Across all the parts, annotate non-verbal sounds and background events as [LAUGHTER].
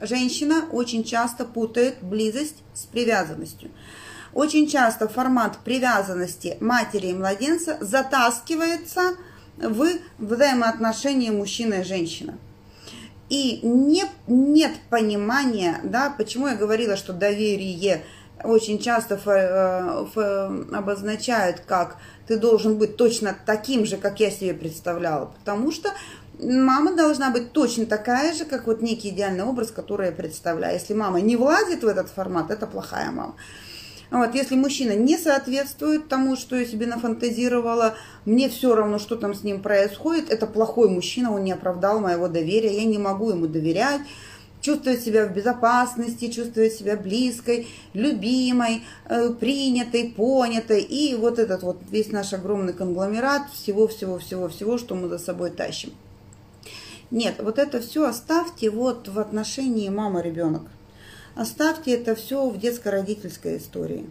женщина очень часто путает близость с привязанностью. Очень часто формат привязанности матери и младенца затаскивается в взаимоотношения мужчина и женщина. И не, нет понимания, да, почему я говорила, что доверие очень часто ф, ф, обозначают как ты должен быть точно таким же, как я себе представляла. Потому что мама должна быть точно такая же, как вот некий идеальный образ, который я представляю. Если мама не влазит в этот формат, это плохая мама. Вот, если мужчина не соответствует тому, что я себе нафантазировала, мне все равно, что там с ним происходит, это плохой мужчина, он не оправдал моего доверия, я не могу ему доверять, чувствовать себя в безопасности, чувствовать себя близкой, любимой, э, принятой, понятой. И вот этот вот весь наш огромный конгломерат всего-всего-всего-всего, что мы за собой тащим. Нет, вот это все оставьте вот в отношении мама-ребенок. Оставьте это все в детско-родительской истории.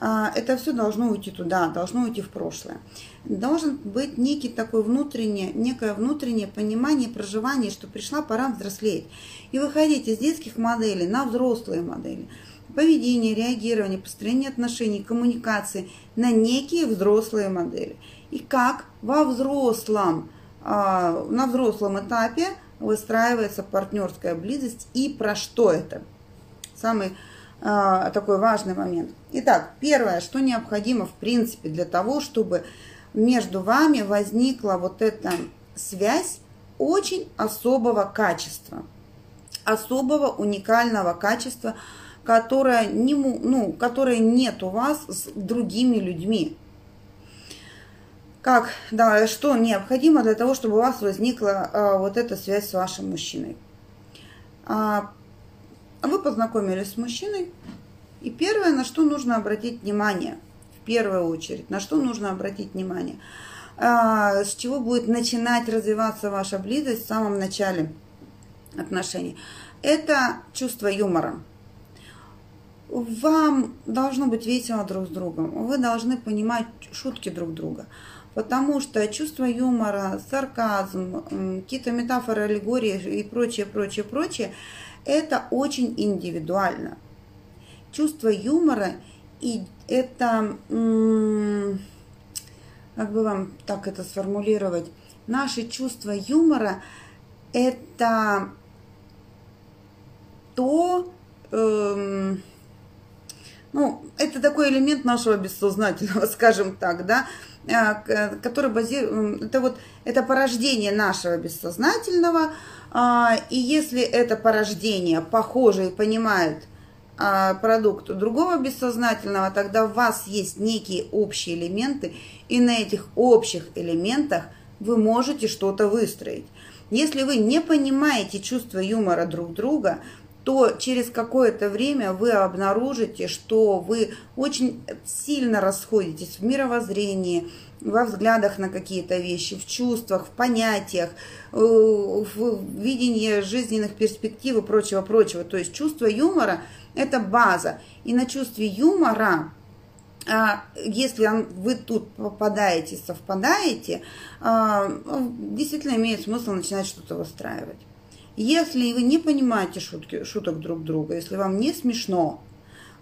А, это все должно уйти туда, должно уйти в прошлое. Должен быть некий такой внутреннее, некое внутреннее понимание, проживание, что пришла пора взрослеть. И выходить из детских моделей на взрослые модели. Поведение, реагирование, построение отношений, коммуникации на некие взрослые модели. И как во взрослом, на взрослом этапе выстраивается партнерская близость и про что это – самый э, такой важный момент. Итак, первое, что необходимо в принципе для того, чтобы между вами возникла вот эта связь очень особого качества, особого уникального качества, которое, не, ну, которое нет у вас с другими людьми. Как, да, что необходимо для того, чтобы у вас возникла а, вот эта связь с вашим мужчиной? А, вы познакомились с мужчиной, и первое, на что нужно обратить внимание, в первую очередь, на что нужно обратить внимание, а, с чего будет начинать развиваться ваша близость в самом начале отношений, это чувство юмора. Вам должно быть весело друг с другом, вы должны понимать шутки друг друга. Потому что чувство юмора, сарказм, какие-то метафоры, аллегории и прочее, прочее, прочее – это очень индивидуально. Чувство юмора и это, как бы вам так это сформулировать, наше чувство юмора это то, эм, ну, это такой элемент нашего бессознательного, [LAUGHS] скажем так, да, э, который базирует, это вот, это порождение нашего бессознательного, а, и если это порождение похоже и понимает а, продукт другого бессознательного, тогда у вас есть некие общие элементы, и на этих общих элементах вы можете что-то выстроить. Если вы не понимаете чувство юмора друг друга, то через какое-то время вы обнаружите, что вы очень сильно расходитесь в мировоззрении, во взглядах на какие-то вещи, в чувствах, в понятиях, э, в видении жизненных перспектив и прочего-прочего. То есть чувство юмора – это база. И на чувстве юмора а, если вы тут попадаете, совпадаете, а, действительно имеет смысл начинать что-то выстраивать. Если вы не понимаете шутки, шуток друг друга, если вам не смешно,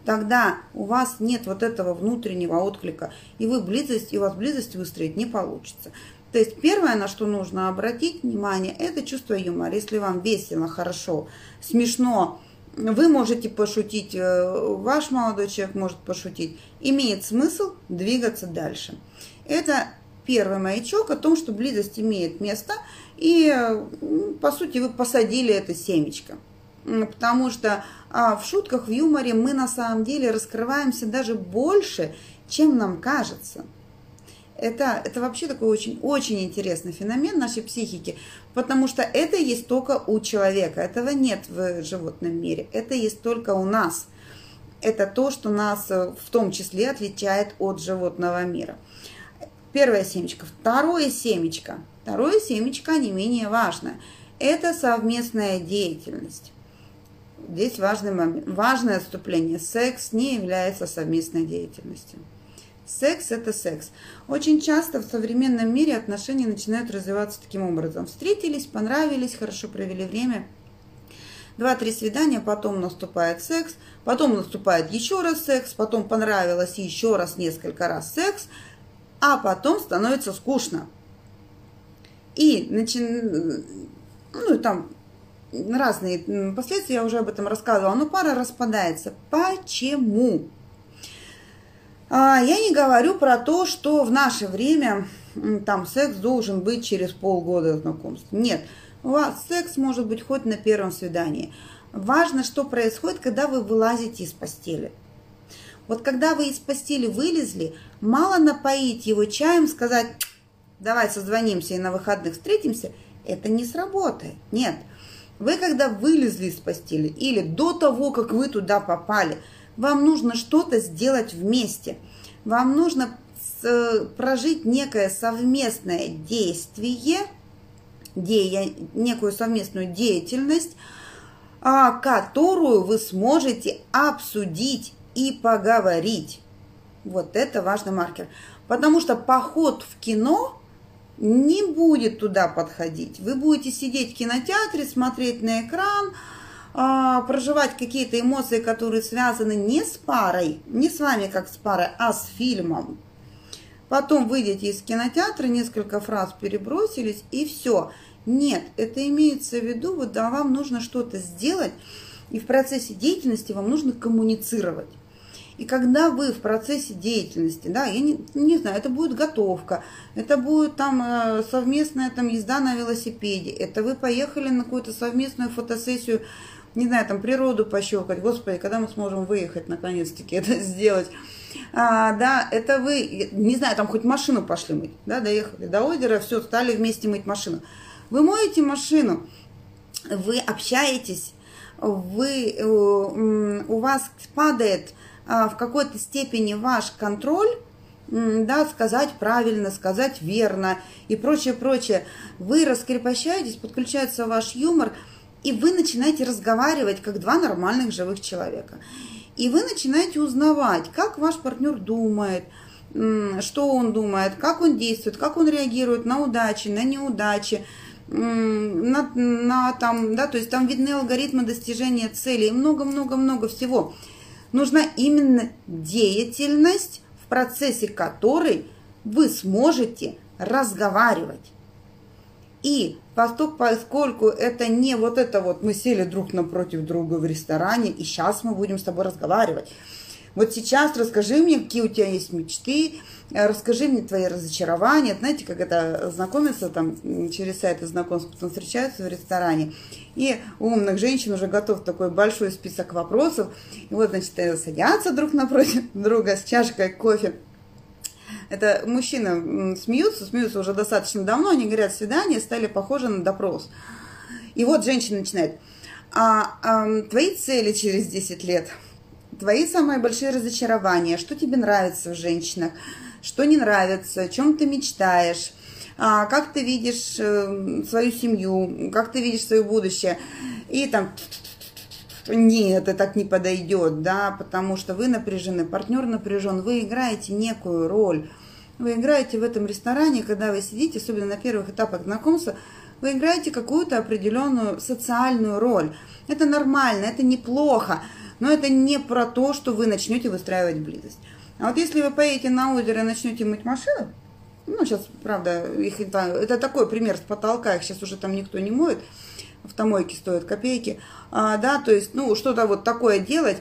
тогда у вас нет вот этого внутреннего отклика, и вы близость, и у вас близость выстроить не получится. То есть первое, на что нужно обратить внимание, это чувство юмора. Если вам весело, хорошо, смешно, вы можете пошутить, э, ваш молодой человек может пошутить, имеет смысл двигаться дальше. Это первый маячок о том, что близость имеет место, и, по сути, вы посадили это семечко. Потому что а, в шутках, в юморе мы на самом деле раскрываемся даже больше, чем нам кажется. Это, это вообще такой очень, очень интересный феномен нашей психики, потому что это есть только у человека, этого нет в животном мире, это есть только у нас. Это то, что нас э, в том числе отличает от животного мира. Первое семечко. Второе семечко. Второе семечко не менее важное. Это совместная деятельность. Здесь важный момент, важное отступление. Секс не является совместной деятельностью. Секс – это секс. Очень часто в современном мире отношения начинают развиваться таким образом. Встретились, понравились, хорошо провели время. два-три свидания, потом наступает секс, потом наступает еще раз секс, потом понравилось еще раз несколько раз секс, а потом становится скучно. И начи... ну, там разные последствия, я уже об этом рассказывала, но пара распадается. Почему? А, я не говорю про то, что в наше время там секс должен быть через полгода знакомства. Нет, у вас секс может быть хоть на первом свидании. Важно, что происходит, когда вы вылазите из постели. Вот когда вы из постели вылезли, мало напоить его чаем, сказать, давай созвонимся и на выходных встретимся, это не сработает. Нет. Вы когда вылезли из постели или до того, как вы туда попали, вам нужно что-то сделать вместе. Вам нужно прожить некое совместное действие, некую совместную деятельность, а, которую вы сможете обсудить и поговорить. Вот это важный маркер. Потому что поход в кино не будет туда подходить. Вы будете сидеть в кинотеатре, смотреть на экран, а, проживать какие-то эмоции, которые связаны не с парой, не с вами как с парой, а с фильмом. Потом выйдете из кинотеатра, несколько фраз перебросились и все. Нет, это имеется в виду, вот да, вам нужно что-то сделать, и в процессе деятельности вам нужно коммуницировать. И когда вы в процессе деятельности, да, я не, не знаю, это будет готовка, это будет там э, совместная там езда на велосипеде, это вы поехали на какую-то совместную фотосессию, не знаю, там природу пощелкать, господи, когда мы сможем выехать наконец-таки [LAUGHS] это сделать. А, да, это вы, не знаю, там хоть машину пошли мыть, да, доехали до озера, все, стали вместе мыть машину. Вы моете машину, вы общаетесь, вы, э, у вас падает в какой-то степени ваш контроль, да, сказать правильно, сказать верно и прочее, прочее. Вы раскрепощаетесь, подключается ваш юмор, и вы начинаете разговаривать как два нормальных живых человека. И вы начинаете узнавать, как ваш партнер думает, что он думает, как он действует, как он реагирует на удачи, на неудачи, на, на там, да, то есть там видны алгоритмы достижения целей, много-много-много всего нужна именно деятельность, в процессе которой вы сможете разговаривать. И поскольку это не вот это вот мы сели друг напротив друга в ресторане, и сейчас мы будем с тобой разговаривать. Вот сейчас расскажи мне, какие у тебя есть мечты, э, расскажи мне твои разочарования. Знаете, как это знакомиться там через сайты знакомств, потом встречаются в ресторане. И у умных женщин уже готов такой большой список вопросов. И вот, значит, э, садятся друг напротив [LAUGHS] друга с чашкой кофе. Это мужчины смеются, смеются уже достаточно давно, они говорят, свидание стали похожи на допрос. И вот женщина начинает, а, а твои цели через 10 лет – твои самые большие разочарования, что тебе нравится в женщинах, что не нравится, о чем ты мечтаешь, а, как ты видишь э, свою семью, как ты видишь свое будущее. И там нет, это так не подойдет, да, потому что вы напряжены, партнер напряжен, вы играете некую роль. Вы играете в этом ресторане, когда вы сидите, особенно на первых этапах знакомства, вы играете какую-то определенную социальную роль. Это нормально, это неплохо. Но это не про то, что вы начнете выстраивать близость. А вот если вы поедете на озеро и начнете мыть машину, ну, сейчас, правда, их, это такой пример с потолка, их сейчас уже там никто не моет, автомойки стоят копейки, а, да, то есть, ну, что-то вот такое делать,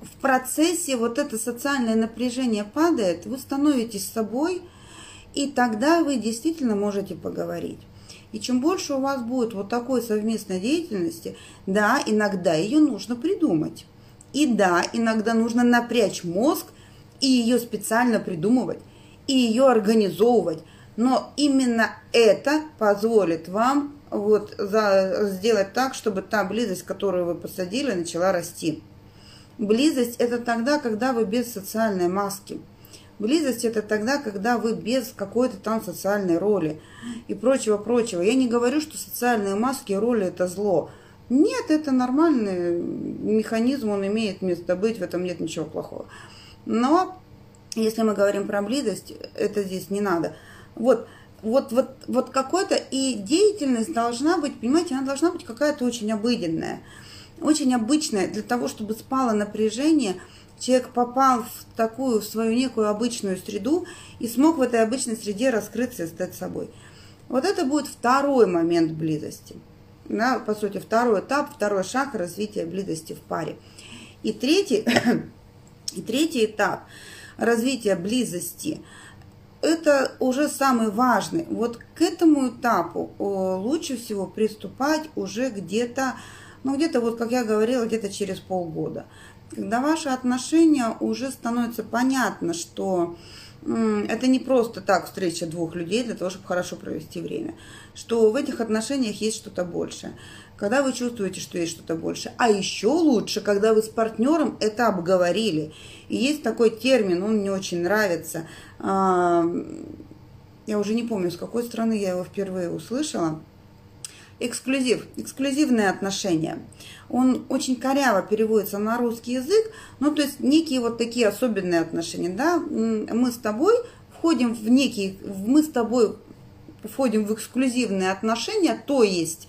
в процессе вот это социальное напряжение падает, вы становитесь собой, и тогда вы действительно можете поговорить. И чем больше у вас будет вот такой совместной деятельности, да, иногда ее нужно придумать. И да, иногда нужно напрячь мозг и ее специально придумывать, и ее организовывать. Но именно это позволит вам вот за, сделать так, чтобы та близость, которую вы посадили, начала расти. Близость – это тогда, когда вы без социальной маски – Близость это тогда, когда вы без какой-то там социальной роли и прочего-прочего. Я не говорю, что социальные маски и роли это зло. Нет, это нормальный механизм, он имеет место быть, в этом нет ничего плохого. Но если мы говорим про близость, это здесь не надо. Вот, вот, вот, вот какой-то, и деятельность должна быть, понимаете, она должна быть какая-то очень обыденная, очень обычная, для того, чтобы спало напряжение, человек попал в такую, в свою некую обычную среду и смог в этой обычной среде раскрыться и стать собой. Вот это будет второй момент близости. Да, по сути, второй этап, второй шаг развития близости в паре. И третий, [COUGHS] и третий этап развития близости – это уже самый важный. Вот к этому этапу лучше всего приступать уже где-то, ну где-то вот, как я говорила, где-то через полгода. Когда ваши отношения уже становится понятно, что это не просто так встреча двух людей для того, чтобы хорошо провести время, что в этих отношениях есть что-то большее когда вы чувствуете, что есть что-то больше. А еще лучше, когда вы с партнером это обговорили. И есть такой термин, он мне очень нравится. А, я уже не помню, с какой страны я его впервые услышала. Эксклюзив, эксклюзивные отношения. Он очень коряво переводится на русский язык, ну, то есть некие вот такие особенные отношения, да, мы с тобой входим в некие, мы с тобой входим в эксклюзивные отношения, то есть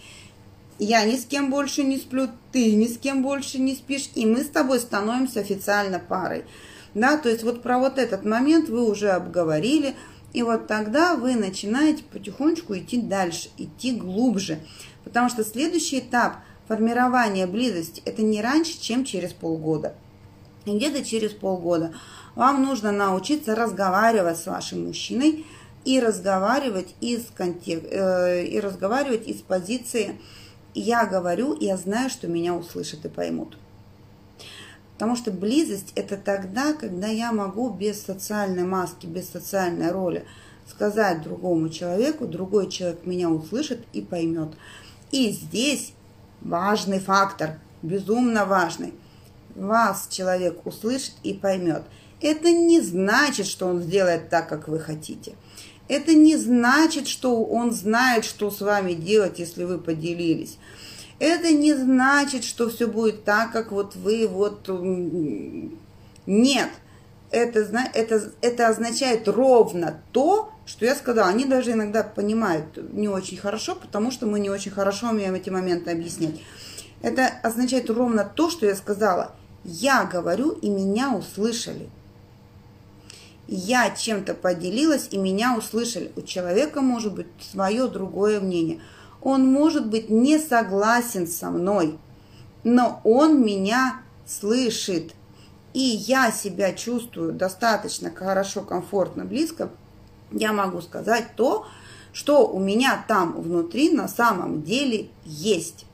я ни с кем больше не сплю, ты ни с кем больше не спишь, и мы с тобой становимся официально парой. Да, то есть вот про вот этот момент вы уже обговорили, и вот тогда вы начинаете потихонечку идти дальше, идти глубже. Потому что следующий этап формирования близости – это не раньше, чем через полгода. Где-то через полгода вам нужно научиться разговаривать с вашим мужчиной и разговаривать из, контек... э, и разговаривать из позиции я говорю, я знаю, что меня услышат и поймут. Потому что близость – это тогда, когда я могу без социальной маски, без социальной роли сказать другому человеку, другой человек меня услышит и поймет. И здесь важный фактор, безумно важный. Вас человек услышит и поймет. Это не значит, что он сделает так, как вы хотите. Это не значит, что он знает, что с вами делать, если вы поделились. Это не значит, что все будет так, как вот вы вот... Нет. Это, это, это означает ровно то, что я сказала. Они даже иногда понимают не очень хорошо, потому что мы не очень хорошо умеем эти моменты объяснять. Это означает ровно то, что я сказала. Я говорю, и меня услышали я чем-то поделилась, и меня услышали. У человека может быть свое другое мнение. Он может быть не согласен со мной, но он меня слышит. И я себя чувствую достаточно хорошо, комфортно, близко. Я могу сказать то, что у меня там внутри на самом деле есть.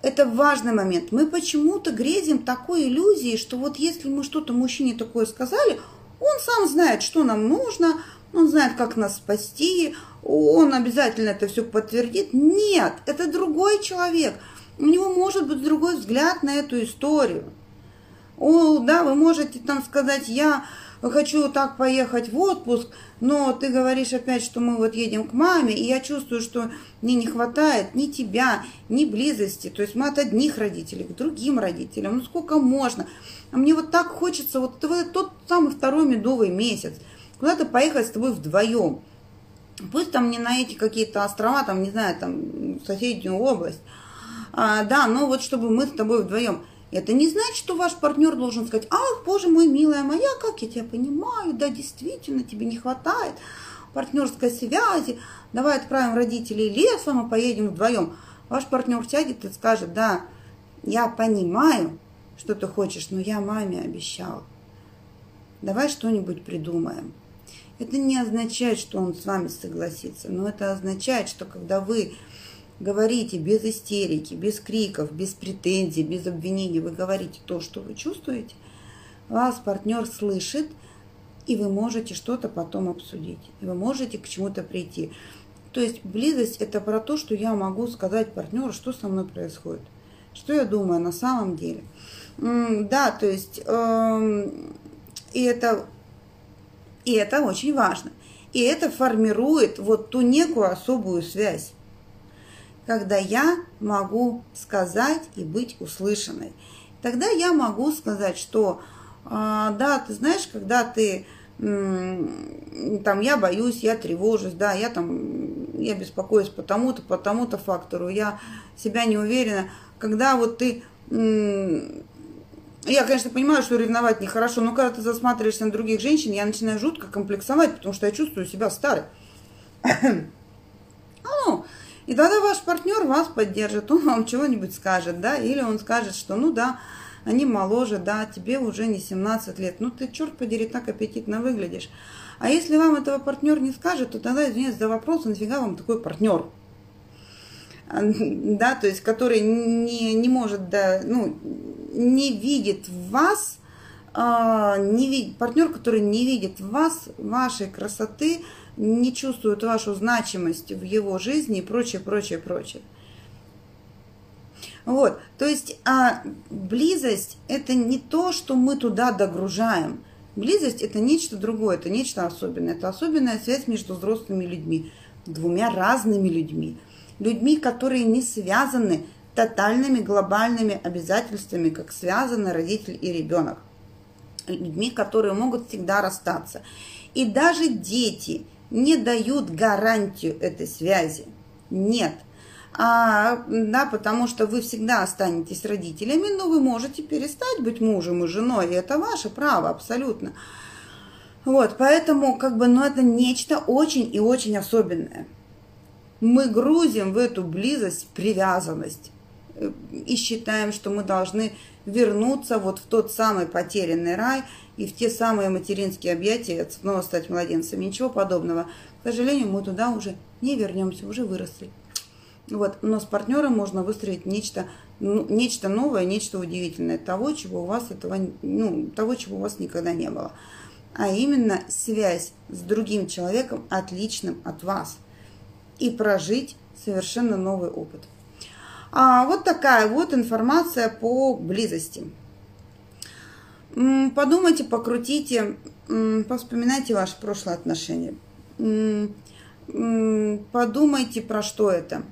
Это важный момент. Мы почему-то грезим такой иллюзией, что вот если мы что-то мужчине такое сказали, он сам знает, что нам нужно, он знает, как нас спасти, он обязательно это все подтвердит. Нет, это другой человек. У него может быть другой взгляд на эту историю. О, да, вы можете там сказать, я хочу так поехать в отпуск, но ты говоришь опять, что мы вот едем к маме, и я чувствую, что мне не хватает ни тебя, ни близости. То есть мы от одних родителей к другим родителям. Ну сколько можно? А мне вот так хочется, вот тот самый второй медовый месяц, куда-то поехать с тобой вдвоем. Пусть там не на эти какие-то острова, там, не знаю, там, соседнюю область. А, да, но вот чтобы мы с тобой вдвоем. Это не значит, что ваш партнер должен сказать, ах, боже мой, милая моя, как я тебя понимаю, да, действительно, тебе не хватает партнерской связи, давай отправим родителей лесом и поедем вдвоем. Ваш партнер сядет и скажет, да, я понимаю, что ты хочешь, но я маме обещал. Давай что-нибудь придумаем. Это не означает, что он с вами согласится, но это означает, что когда вы говорите без истерики, без криков, без претензий, без обвинений, вы говорите то, что вы чувствуете, вас партнер слышит, и вы можете что-то потом обсудить, и вы можете к чему-то прийти. То есть близость это про то, что я могу сказать партнеру, что со мной происходит, что я думаю на самом деле. Да, то есть эм, и это и это очень важно. И это формирует вот ту некую особую связь когда я могу сказать и быть услышанной. Тогда я могу сказать, что а, да, ты знаешь, когда ты там я боюсь, я тревожусь, да, я там, я беспокоюсь по тому-то, по тому-то фактору, я себя не уверена. Когда вот ты, я, конечно, понимаю, что ревновать нехорошо, но когда ты засматриваешься на других женщин, я начинаю жутко комплексовать, потому что я чувствую себя старой. [COUGHS] Ну, и тогда ваш партнер вас поддержит, он вам чего-нибудь скажет, да, или он скажет, что ну да, они моложе, да, тебе уже не 17 лет, ну ты, черт подери, так аппетитно выглядишь. А если вам этого партнер не скажет, то тогда, извиняюсь за вопрос, нафига вам такой партнер? Да, то есть, который не, не может, да, ну, не видит в вас, а, не видит, партнер, который не видит в вас вашей красоты, не чувствует вашу значимость в его жизни и прочее, прочее, прочее. Вот, то есть а, близость это не то, что мы туда догружаем. Близость это нечто другое, это нечто особенное. Это особенная связь между взрослыми людьми, двумя разными людьми. Людьми, которые не связаны тотальными глобальными обязательствами, как связаны родитель и ребенок. Людьми, которые могут всегда расстаться. И даже дети не дают гарантию этой связи. Нет. А, да, потому что вы всегда останетесь родителями, но вы можете перестать быть мужем и женой, и это ваше право абсолютно. Вот, поэтому, как бы, ну, это нечто очень и очень особенное. Мы грузим в эту близость привязанность и считаем, что мы должны вернуться вот в тот самый потерянный рай и в те самые материнские объятия, снова стать младенцами. Ничего подобного. К сожалению, мы туда уже не вернемся, уже выросли. Вот. Но с партнером можно выстроить нечто, ну, нечто новое, нечто удивительное, того, чего у вас этого, ну, того, чего у вас никогда не было. А именно связь с другим человеком, отличным от вас. И прожить совершенно новый опыт. А вот такая вот информация по близости. Подумайте, покрутите, поспоминайте ваши прошлые отношения подумайте, про что это.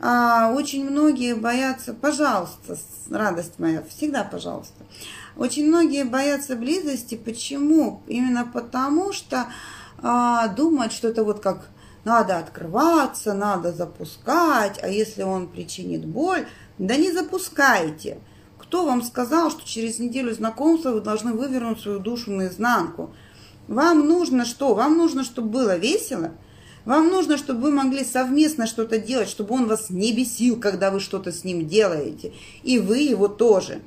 А, очень многие боятся, пожалуйста, радость моя, всегда пожалуйста. Очень многие боятся близости. Почему? Именно потому, что а, думают, что это вот как надо открываться, надо запускать, а если он причинит боль, да не запускайте. Кто вам сказал, что через неделю знакомства вы должны вывернуть свою душу наизнанку? Вам нужно что? Вам нужно, чтобы было весело – вам нужно, чтобы вы могли совместно что-то делать, чтобы он вас не бесил, когда вы что-то с ним делаете. И вы его тоже.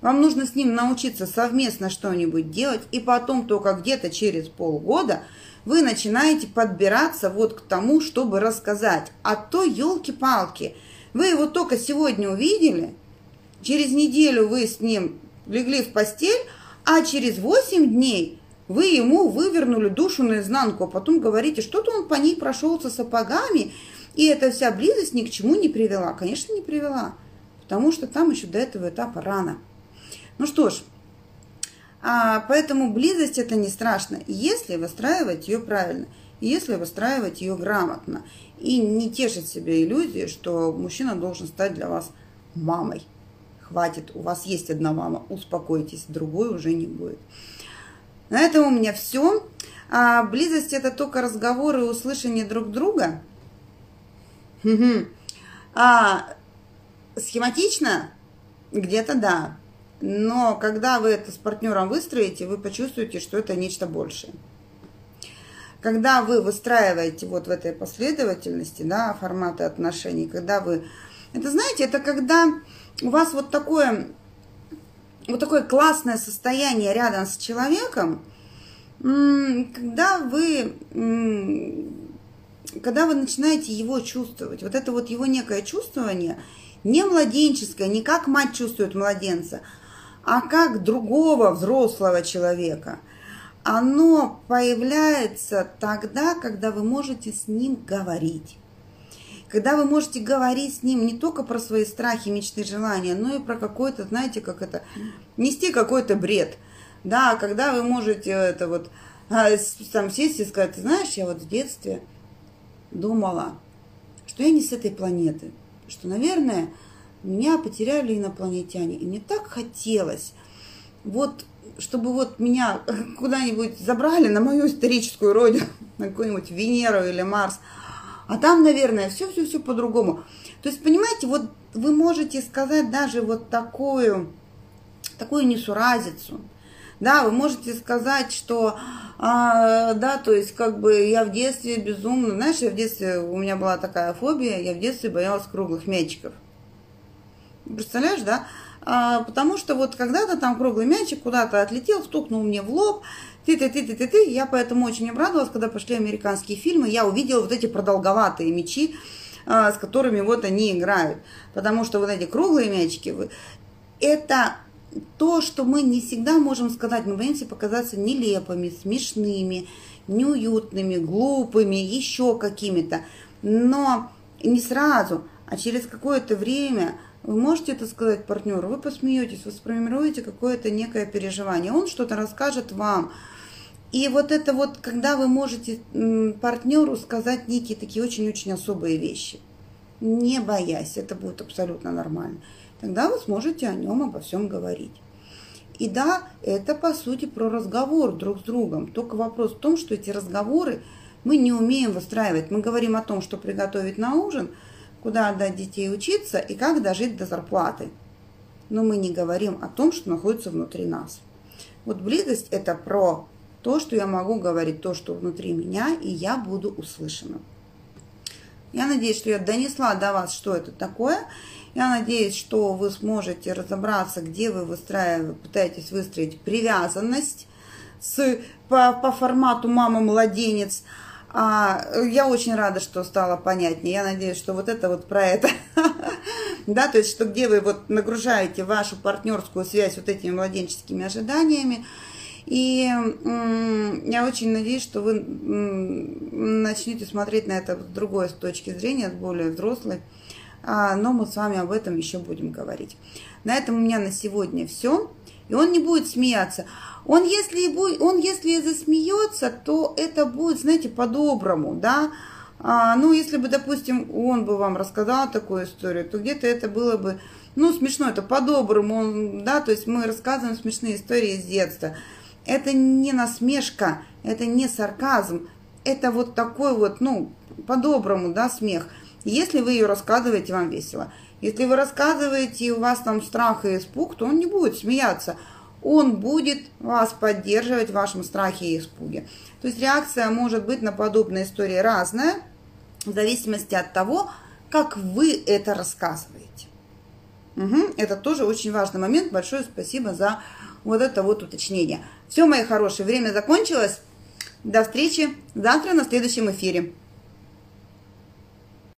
Вам нужно с ним научиться совместно что-нибудь делать, и потом только где-то через полгода вы начинаете подбираться вот к тому, чтобы рассказать. А то, елки-палки, вы его только сегодня увидели, через неделю вы с ним легли в постель, а через 8 дней вы ему вывернули душу наизнанку, а потом говорите, что-то он по ней прошелся сапогами, и эта вся близость ни к чему не привела. Конечно, не привела, потому что там еще до этого этапа рано. Ну что ж, а, поэтому близость это не страшно, если выстраивать ее правильно, если выстраивать ее грамотно, и не тешить себе иллюзии, что мужчина должен стать для вас мамой. Хватит, у вас есть одна мама, успокойтесь, другой уже не будет. На этом у меня все. А близость это только разговоры и услышание друг друга. А, схематично? Где-то да. Но когда вы это с партнером выстроите, вы почувствуете, что это нечто большее. Когда вы выстраиваете вот в этой последовательности, да, форматы отношений, когда вы... Это, знаете, это когда у вас вот такое вот такое классное состояние рядом с человеком, когда вы, когда вы начинаете его чувствовать, вот это вот его некое чувствование, не младенческое, не как мать чувствует младенца, а как другого взрослого человека, оно появляется тогда, когда вы можете с ним говорить когда вы можете говорить с ним не только про свои страхи, мечты, желания, но и про какой-то, знаете, как это, нести какой-то бред. Да, когда вы можете это вот а, там сесть и сказать, ты знаешь, я вот в детстве думала, что я не с этой планеты, что, наверное, меня потеряли инопланетяне, и мне так хотелось вот чтобы вот меня [LAUGHS] куда-нибудь забрали на мою историческую родину, [LAUGHS] на какую-нибудь Венеру или Марс, а там, наверное, все-все-все по-другому. То есть, понимаете, вот вы можете сказать даже вот такую, такую несуразицу, да, вы можете сказать, что, а, да, то есть, как бы я в детстве безумно, знаешь, я в детстве, у меня была такая фобия, я в детстве боялась круглых мячиков. Представляешь, да? А, потому что вот когда-то там круглый мячик куда-то отлетел, стукнул мне в лоб, ты-ты-ты-ты-ты-ты. Я поэтому очень обрадовалась, когда пошли американские фильмы, я увидела вот эти продолговатые мячи, а, с которыми вот они играют. Потому что вот эти круглые мячики, это то, что мы не всегда можем сказать, мы боимся показаться нелепыми, смешными, неуютными, глупыми, еще какими-то. Но не сразу, а через какое-то время вы можете это сказать партнеру, вы посмеетесь, вы сформируете какое-то некое переживание, он что-то расскажет вам. И вот это вот, когда вы можете партнеру сказать некие такие очень-очень особые вещи, не боясь, это будет абсолютно нормально, тогда вы сможете о нем обо всем говорить. И да, это по сути про разговор друг с другом. Только вопрос в том, что эти разговоры мы не умеем выстраивать. Мы говорим о том, что приготовить на ужин – куда отдать детей учиться и как дожить до зарплаты. Но мы не говорим о том, что находится внутри нас. Вот близость – это про то, что я могу говорить, то, что внутри меня, и я буду услышана. Я надеюсь, что я донесла до вас, что это такое. Я надеюсь, что вы сможете разобраться, где вы выстраиваете, пытаетесь выстроить привязанность с, по, по формату мама-младенец – а, я очень рада, что стало понятнее. Я надеюсь, что вот это вот про это. [LAUGHS] да, то есть, что где вы вот нагружаете вашу партнерскую связь вот этими младенческими ожиданиями. И я очень надеюсь, что вы начнете смотреть на это с другой с точки зрения, с более взрослой. А, но мы с вами об этом еще будем говорить. На этом у меня на сегодня все. И он не будет смеяться. Он если, будет, он если и засмеется, то это будет, знаете, по-доброму, да. А, ну, если бы, допустим, он бы вам рассказал такую историю, то где-то это было бы, ну, смешно, это по-доброму, да, то есть мы рассказываем смешные истории с детства. Это не насмешка, это не сарказм, это вот такой вот, ну, по-доброму, да, смех. Если вы ее рассказываете, вам весело. Если вы рассказываете, и у вас там страх и испуг, то он не будет смеяться он будет вас поддерживать в вашем страхе и испуге. То есть реакция может быть на подобные истории разная, в зависимости от того, как вы это рассказываете. Угу, это тоже очень важный момент. Большое спасибо за вот это вот уточнение. Все, мои хорошие, время закончилось. До встречи завтра на следующем эфире.